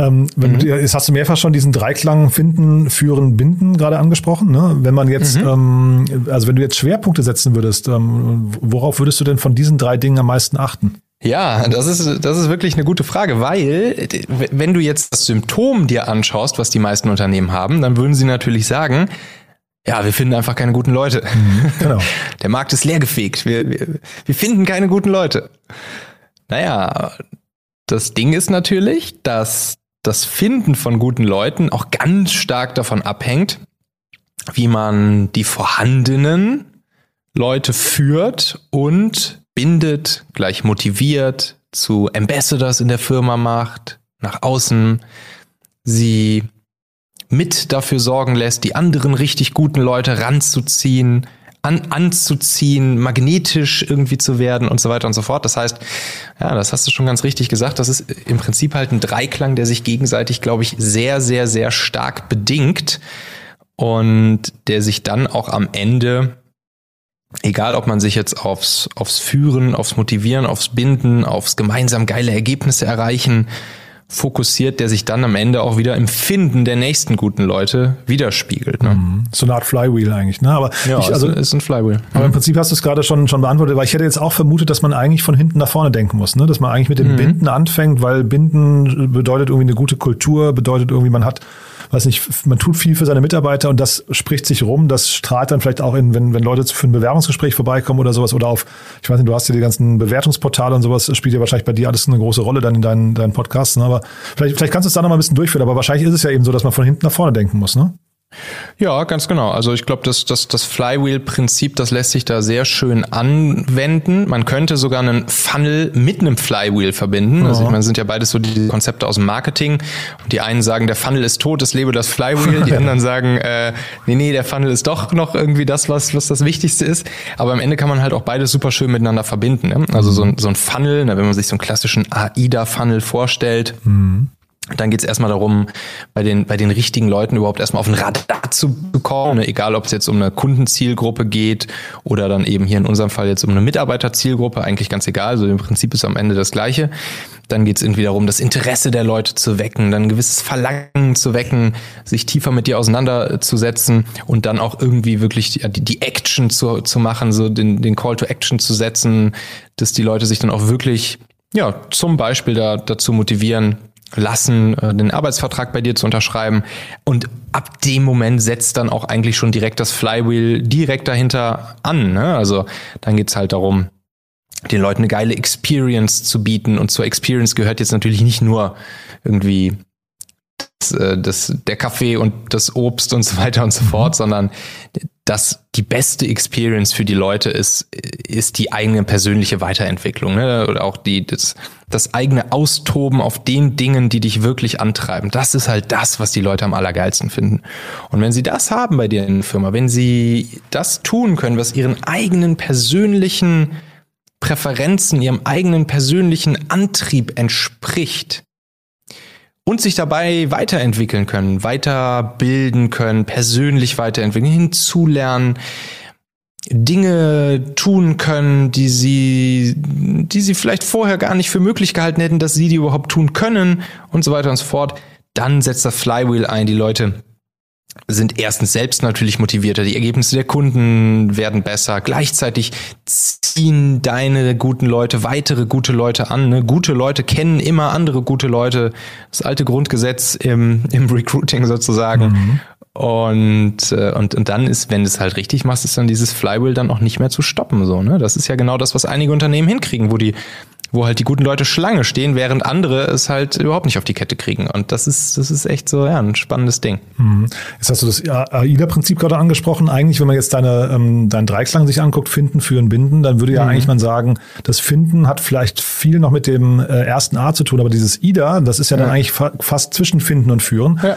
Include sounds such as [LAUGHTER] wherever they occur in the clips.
Ähm, wenn mhm. du, jetzt hast du mehrfach schon diesen Dreiklang finden, führen, binden gerade angesprochen. Ne? Wenn man jetzt, mhm. ähm, also wenn du jetzt Schwerpunkte setzen würdest, ähm, worauf würdest du denn von diesen drei Dingen am meisten achten? Ja, das ist, das ist wirklich eine gute Frage, weil wenn du jetzt das Symptom dir anschaust, was die meisten Unternehmen haben, dann würden sie natürlich sagen, ja, wir finden einfach keine guten Leute. Mhm, genau. [LAUGHS] Der Markt ist leergefegt. Wir, wir, wir finden keine guten Leute. Naja, das Ding ist natürlich, dass das Finden von guten Leuten auch ganz stark davon abhängt, wie man die vorhandenen Leute führt und bindet, gleich motiviert, zu Ambassadors in der Firma macht, nach außen sie mit dafür sorgen lässt, die anderen richtig guten Leute ranzuziehen, an, anzuziehen, magnetisch irgendwie zu werden und so weiter und so fort. Das heißt, ja, das hast du schon ganz richtig gesagt. Das ist im Prinzip halt ein Dreiklang, der sich gegenseitig, glaube ich, sehr, sehr, sehr stark bedingt und der sich dann auch am Ende, egal ob man sich jetzt aufs, aufs Führen, aufs Motivieren, aufs Binden, aufs gemeinsam geile Ergebnisse erreichen, fokussiert, der sich dann am Ende auch wieder im Finden der nächsten guten Leute widerspiegelt. Ne? Mhm. So eine Art Flywheel eigentlich, ne? Aber ja, ich, also ist ein Flywheel. Aber im Prinzip hast du es gerade schon schon beantwortet, weil ich hätte jetzt auch vermutet, dass man eigentlich von hinten nach vorne denken muss, ne? Dass man eigentlich mit dem mhm. Binden anfängt, weil Binden bedeutet irgendwie eine gute Kultur, bedeutet irgendwie man hat weiß nicht, man tut viel für seine Mitarbeiter und das spricht sich rum. Das strahlt dann vielleicht auch in, wenn, wenn Leute für ein Bewerbungsgespräch vorbeikommen oder sowas oder auf, ich weiß nicht, du hast ja die ganzen Bewertungsportale und sowas, spielt ja wahrscheinlich bei dir alles eine große Rolle dann in deinen, deinen Podcasts. Ne? Aber vielleicht, vielleicht kannst du es da noch mal ein bisschen durchführen, aber wahrscheinlich ist es ja eben so, dass man von hinten nach vorne denken muss, ne? Ja, ganz genau. Also ich glaube, das, das, das Flywheel-Prinzip, das lässt sich da sehr schön anwenden. Man könnte sogar einen Funnel mit einem Flywheel verbinden. Also ich meine, sind ja beides so die Konzepte aus dem Marketing. Und die einen sagen, der Funnel ist tot, es lebe das Flywheel. Die [LAUGHS] anderen sagen, äh, nee, nee, der Funnel ist doch noch irgendwie das, was, was das Wichtigste ist. Aber am Ende kann man halt auch beides super schön miteinander verbinden. Ne? Also so ein, so ein Funnel, wenn man sich so einen klassischen AIDA-Funnel vorstellt, mhm dann geht es erstmal darum, bei den, bei den richtigen Leuten überhaupt erstmal auf den Radar zu bekommen, ne? egal ob es jetzt um eine Kundenzielgruppe geht oder dann eben hier in unserem Fall jetzt um eine Mitarbeiterzielgruppe, eigentlich ganz egal, also im Prinzip ist am Ende das Gleiche. Dann geht es irgendwie darum, das Interesse der Leute zu wecken, dann ein gewisses Verlangen zu wecken, sich tiefer mit dir auseinanderzusetzen und dann auch irgendwie wirklich die, die Action zu, zu machen, so den, den Call to Action zu setzen, dass die Leute sich dann auch wirklich ja, zum Beispiel da, dazu motivieren, lassen, äh, den Arbeitsvertrag bei dir zu unterschreiben. Und ab dem Moment setzt dann auch eigentlich schon direkt das Flywheel direkt dahinter an. Ne? Also dann geht's halt darum, den Leuten eine geile Experience zu bieten. Und zur Experience gehört jetzt natürlich nicht nur irgendwie das, äh, das, der Kaffee und das Obst und so weiter und so fort, sondern dass die beste Experience für die Leute ist, ist die eigene persönliche Weiterentwicklung ne? oder auch die, das, das eigene Austoben auf den Dingen, die dich wirklich antreiben. Das ist halt das, was die Leute am allergeilsten finden. Und wenn sie das haben bei dir in der Firma, wenn sie das tun können, was ihren eigenen persönlichen Präferenzen, ihrem eigenen persönlichen Antrieb entspricht, und sich dabei weiterentwickeln können, weiterbilden können, persönlich weiterentwickeln, hinzulernen, Dinge tun können, die sie, die sie vielleicht vorher gar nicht für möglich gehalten hätten, dass sie die überhaupt tun können und so weiter und so fort. Dann setzt das Flywheel ein. Die Leute sind erstens selbst natürlich motivierter, die Ergebnisse der Kunden werden besser. Gleichzeitig ziehen deine guten Leute weitere gute Leute an. Ne? Gute Leute kennen immer andere gute Leute. Das alte Grundgesetz im, im Recruiting sozusagen. Mhm. Und, äh, und, und dann ist, wenn du es halt richtig machst, ist dann dieses Flywheel dann auch nicht mehr zu stoppen. So, ne? Das ist ja genau das, was einige Unternehmen hinkriegen, wo die wo halt die guten Leute Schlange stehen, während andere es halt überhaupt nicht auf die Kette kriegen. Und das ist, das ist echt so, ja, ein spannendes Ding. Mhm. Jetzt hast du das AIDA-Prinzip gerade angesprochen. Eigentlich, wenn man jetzt deine, ähm, deinen Dreiklang sich anguckt, Finden, Führen, Binden, dann würde ja mhm. eigentlich man sagen, das Finden hat vielleicht viel noch mit dem äh, ersten A zu tun, aber dieses IDA, das ist ja, ja. dann eigentlich fa fast zwischen Finden und Führen. Ja.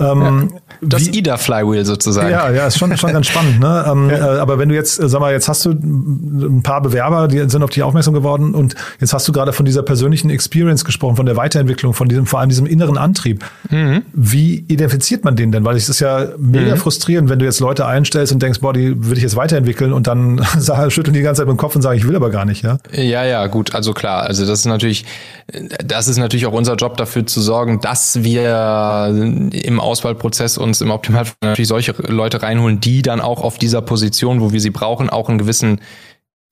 Ähm, das IDA-Flywheel sozusagen. Ja, ja, ist schon, schon ganz spannend. Ne? [LAUGHS] Ähm, ja. äh, aber wenn du jetzt, äh, sag mal, jetzt hast du ein paar Bewerber, die sind auf dich aufmerksam geworden und jetzt hast du gerade von dieser persönlichen Experience gesprochen, von der Weiterentwicklung, von diesem, vor allem diesem inneren Antrieb. Mhm. Wie identifiziert man den denn? Weil es ist ja mega mhm. frustrierend, wenn du jetzt Leute einstellst und denkst, boah, die würde ich jetzt weiterentwickeln und dann [LAUGHS] schütteln die die ganze Zeit mit dem Kopf und sagen, ich will aber gar nicht, ja? Ja, ja, gut, also klar, also das ist natürlich, das ist natürlich auch unser Job dafür zu sorgen, dass wir im Auswahlprozess uns im Optimalfall natürlich solche Leute reinholen, die dann auch auf dieser Position, wo wir sie brauchen, auch einen gewissen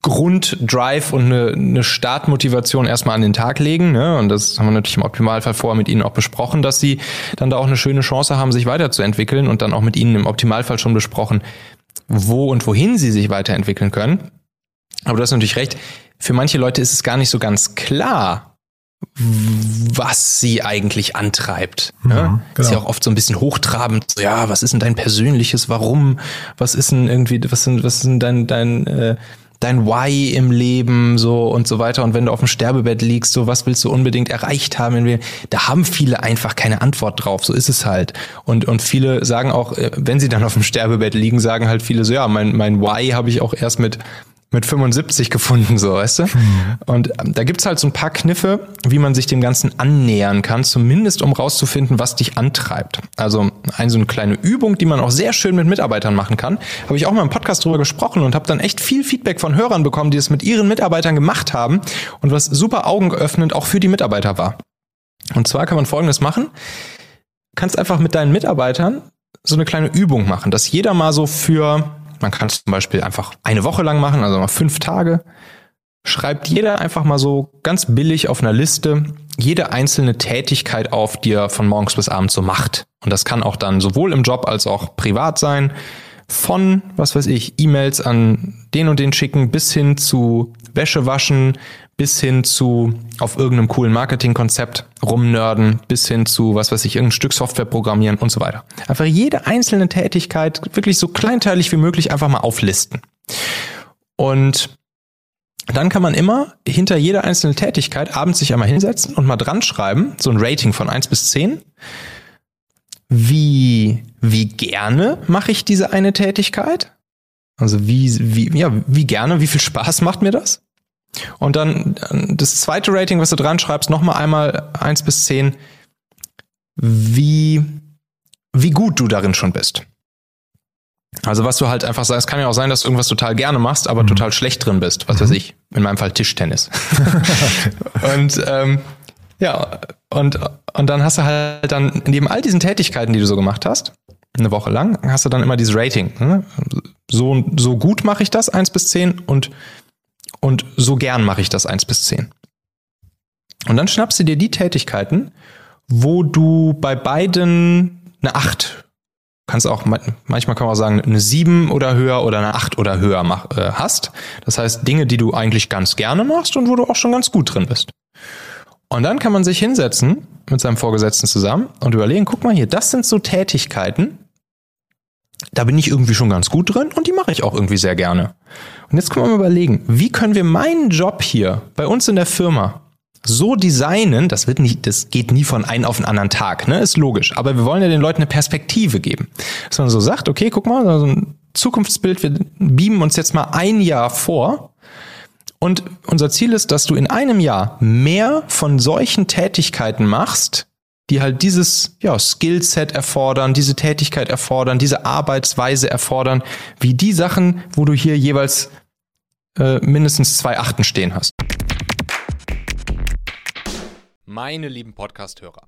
Grunddrive und eine, eine Startmotivation erstmal an den Tag legen. Ne? Und das haben wir natürlich im Optimalfall vorher mit ihnen auch besprochen, dass sie dann da auch eine schöne Chance haben, sich weiterzuentwickeln und dann auch mit ihnen im Optimalfall schon besprochen, wo und wohin sie sich weiterentwickeln können. Aber du hast natürlich recht, für manche Leute ist es gar nicht so ganz klar, was sie eigentlich antreibt. Ne? Ja, genau. Ist ja auch oft so ein bisschen hochtrabend. So, ja, was ist denn dein persönliches Warum? Was ist denn irgendwie, was sind, was ist denn dein, dein, äh, dein Why im Leben so und so weiter. Und wenn du auf dem Sterbebett liegst, so was willst du unbedingt erreicht haben? Da haben viele einfach keine Antwort drauf. So ist es halt. Und, und viele sagen auch, äh, wenn sie dann auf dem Sterbebett liegen, sagen halt viele so, ja, mein, mein Why habe ich auch erst mit mit 75 gefunden, so, weißt du? Mhm. Und ähm, da gibt's halt so ein paar Kniffe, wie man sich dem Ganzen annähern kann, zumindest um rauszufinden, was dich antreibt. Also eine so eine kleine Übung, die man auch sehr schön mit Mitarbeitern machen kann. Habe ich auch mal im Podcast drüber gesprochen und habe dann echt viel Feedback von Hörern bekommen, die es mit ihren Mitarbeitern gemacht haben und was super augenöffnend auch für die Mitarbeiter war. Und zwar kann man Folgendes machen. kannst einfach mit deinen Mitarbeitern so eine kleine Übung machen, dass jeder mal so für man kann es zum Beispiel einfach eine Woche lang machen, also mal fünf Tage. Schreibt jeder einfach mal so ganz billig auf einer Liste jede einzelne Tätigkeit auf, die er von morgens bis abends so macht. Und das kann auch dann sowohl im Job als auch privat sein. Von, was weiß ich, E-Mails an den und den schicken bis hin zu Wäsche waschen, bis hin zu auf irgendeinem coolen Marketingkonzept rumnörden, bis hin zu, was weiß ich, irgendein Stück Software programmieren und so weiter. Einfach jede einzelne Tätigkeit wirklich so kleinteilig wie möglich einfach mal auflisten. Und dann kann man immer hinter jeder einzelnen Tätigkeit abends sich einmal hinsetzen und mal dran schreiben, so ein Rating von eins bis zehn. Wie, wie gerne mache ich diese eine Tätigkeit? Also wie, wie, ja, wie gerne, wie viel Spaß macht mir das? Und dann das zweite Rating, was du dran schreibst, nochmal einmal eins bis zehn, wie, wie gut du darin schon bist. Also was du halt einfach sagst, es kann ja auch sein, dass du irgendwas total gerne machst, aber mhm. total schlecht drin bist. Was mhm. weiß ich, in meinem Fall Tischtennis. [LAUGHS] und ähm, ja, und, und dann hast du halt dann neben all diesen Tätigkeiten, die du so gemacht hast, eine Woche lang, hast du dann immer dieses Rating. Ne? So, so gut mache ich das, eins bis zehn und und so gern mache ich das eins bis zehn. Und dann schnappst du dir die Tätigkeiten, wo du bei beiden eine acht kannst auch manchmal kann man auch sagen eine sieben oder höher oder eine acht oder höher mach, äh, hast. Das heißt Dinge, die du eigentlich ganz gerne machst und wo du auch schon ganz gut drin bist. Und dann kann man sich hinsetzen mit seinem Vorgesetzten zusammen und überlegen, guck mal hier, das sind so Tätigkeiten, da bin ich irgendwie schon ganz gut drin und die mache ich auch irgendwie sehr gerne. Und jetzt können wir mal überlegen, wie können wir meinen Job hier bei uns in der Firma so designen, das wird nicht, das geht nie von einem auf den anderen Tag, ne, ist logisch. Aber wir wollen ja den Leuten eine Perspektive geben. Dass man so sagt, okay, guck mal, so ein Zukunftsbild, wir beamen uns jetzt mal ein Jahr vor. Und unser Ziel ist, dass du in einem Jahr mehr von solchen Tätigkeiten machst, die halt dieses ja, Skillset erfordern, diese Tätigkeit erfordern, diese Arbeitsweise erfordern, wie die Sachen, wo du hier jeweils äh, mindestens zwei Achten stehen hast. Meine lieben Podcast-Hörer,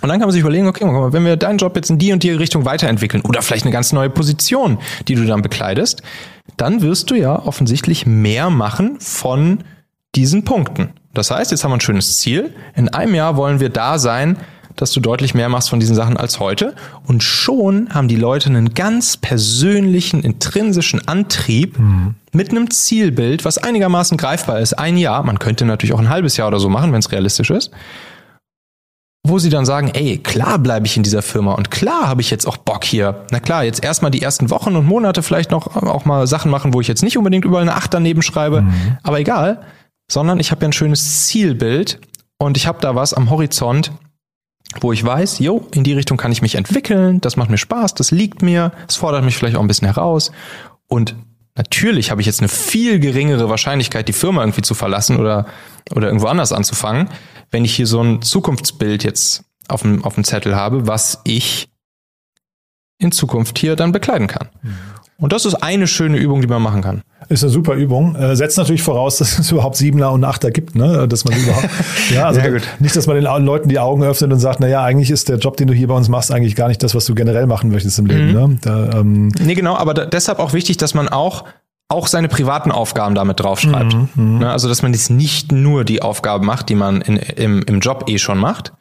Und dann kann man sich überlegen, okay, wenn wir deinen Job jetzt in die und die Richtung weiterentwickeln oder vielleicht eine ganz neue Position, die du dann bekleidest, dann wirst du ja offensichtlich mehr machen von diesen Punkten. Das heißt, jetzt haben wir ein schönes Ziel. In einem Jahr wollen wir da sein, dass du deutlich mehr machst von diesen Sachen als heute. Und schon haben die Leute einen ganz persönlichen, intrinsischen Antrieb mhm. mit einem Zielbild, was einigermaßen greifbar ist. Ein Jahr, man könnte natürlich auch ein halbes Jahr oder so machen, wenn es realistisch ist wo sie dann sagen, ey, klar bleibe ich in dieser Firma und klar habe ich jetzt auch Bock hier. Na klar, jetzt erstmal die ersten Wochen und Monate vielleicht noch auch mal Sachen machen, wo ich jetzt nicht unbedingt überall eine Acht daneben schreibe, mhm. aber egal, sondern ich habe ja ein schönes Zielbild und ich habe da was am Horizont, wo ich weiß, jo, in die Richtung kann ich mich entwickeln, das macht mir Spaß, das liegt mir, es fordert mich vielleicht auch ein bisschen heraus und natürlich habe ich jetzt eine viel geringere Wahrscheinlichkeit, die Firma irgendwie zu verlassen oder, oder irgendwo anders anzufangen, wenn ich hier so ein Zukunftsbild jetzt auf dem, auf dem Zettel habe, was ich in Zukunft hier dann bekleiden kann. Mhm. Und das ist eine schöne Übung, die man machen kann. Ist eine super Übung. Äh, setzt natürlich voraus, [LAUGHS] dass es überhaupt Siebener und Achter gibt, ne? Dass man überhaupt, [LAUGHS] ja, also nicht, dass man den Leuten die Augen öffnet und sagt, na ja, eigentlich ist der Job, den du hier bei uns machst, eigentlich gar nicht das, was du generell machen möchtest im Leben, mhm. ne? Da, ähm nee, genau, aber da, deshalb auch wichtig, dass man auch auch seine privaten Aufgaben damit draufschreibt. Mhm, mhm, ne, also, dass man jetzt nicht nur die Aufgaben macht, die man in, im, im Job eh schon macht.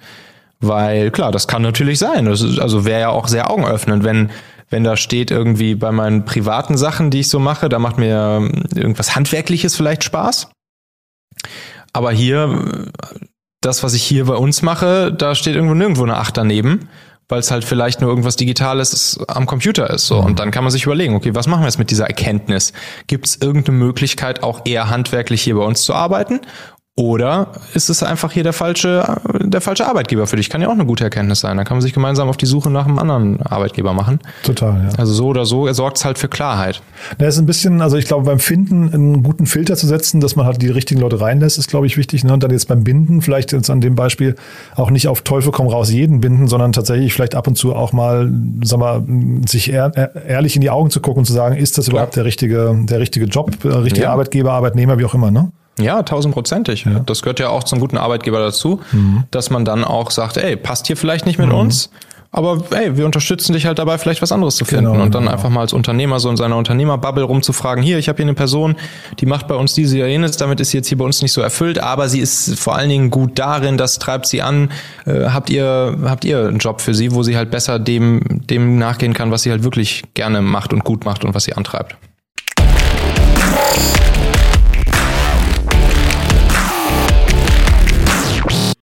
Weil, klar, das kann natürlich sein. Das ist, also wäre ja auch sehr augenöffnend, wenn, wenn da steht irgendwie bei meinen privaten Sachen, die ich so mache, da macht mir irgendwas Handwerkliches vielleicht Spaß. Aber hier, das, was ich hier bei uns mache, da steht irgendwo nirgendwo eine Acht daneben weil es halt vielleicht nur irgendwas Digitales am Computer ist. So. Und dann kann man sich überlegen, okay, was machen wir jetzt mit dieser Erkenntnis? Gibt es irgendeine Möglichkeit, auch eher handwerklich hier bei uns zu arbeiten? Oder ist es einfach hier der falsche, der falsche Arbeitgeber für dich? Kann ja auch eine gute Erkenntnis sein. Da kann man sich gemeinsam auf die Suche nach einem anderen Arbeitgeber machen. Total, ja. Also so oder so, er sorgt es halt für Klarheit. Da ist ein bisschen, also ich glaube, beim Finden einen guten Filter zu setzen, dass man halt die richtigen Leute reinlässt, ist, glaube ich, wichtig. Ne? Und dann jetzt beim Binden, vielleicht jetzt an dem Beispiel, auch nicht auf Teufel komm raus jeden binden, sondern tatsächlich vielleicht ab und zu auch mal, sag mal, sich ehr, ehrlich in die Augen zu gucken und zu sagen, ist das überhaupt der richtige, der richtige Job, der äh, richtige ja. Arbeitgeber, Arbeitnehmer, wie auch immer, ne? Ja, tausendprozentig. Ja. Das gehört ja auch zum guten Arbeitgeber dazu, mhm. dass man dann auch sagt, ey, passt hier vielleicht nicht mit mhm. uns, aber ey, wir unterstützen dich halt dabei, vielleicht was anderes zu finden. Genau, und dann genau. einfach mal als Unternehmer so in seiner Unternehmerbubble rumzufragen, hier, ich habe hier eine Person, die macht bei uns diese oder jenes, damit ist sie jetzt hier bei uns nicht so erfüllt, aber sie ist vor allen Dingen gut darin, das treibt sie an. Äh, habt ihr, habt ihr einen Job für sie, wo sie halt besser dem, dem nachgehen kann, was sie halt wirklich gerne macht und gut macht und was sie antreibt?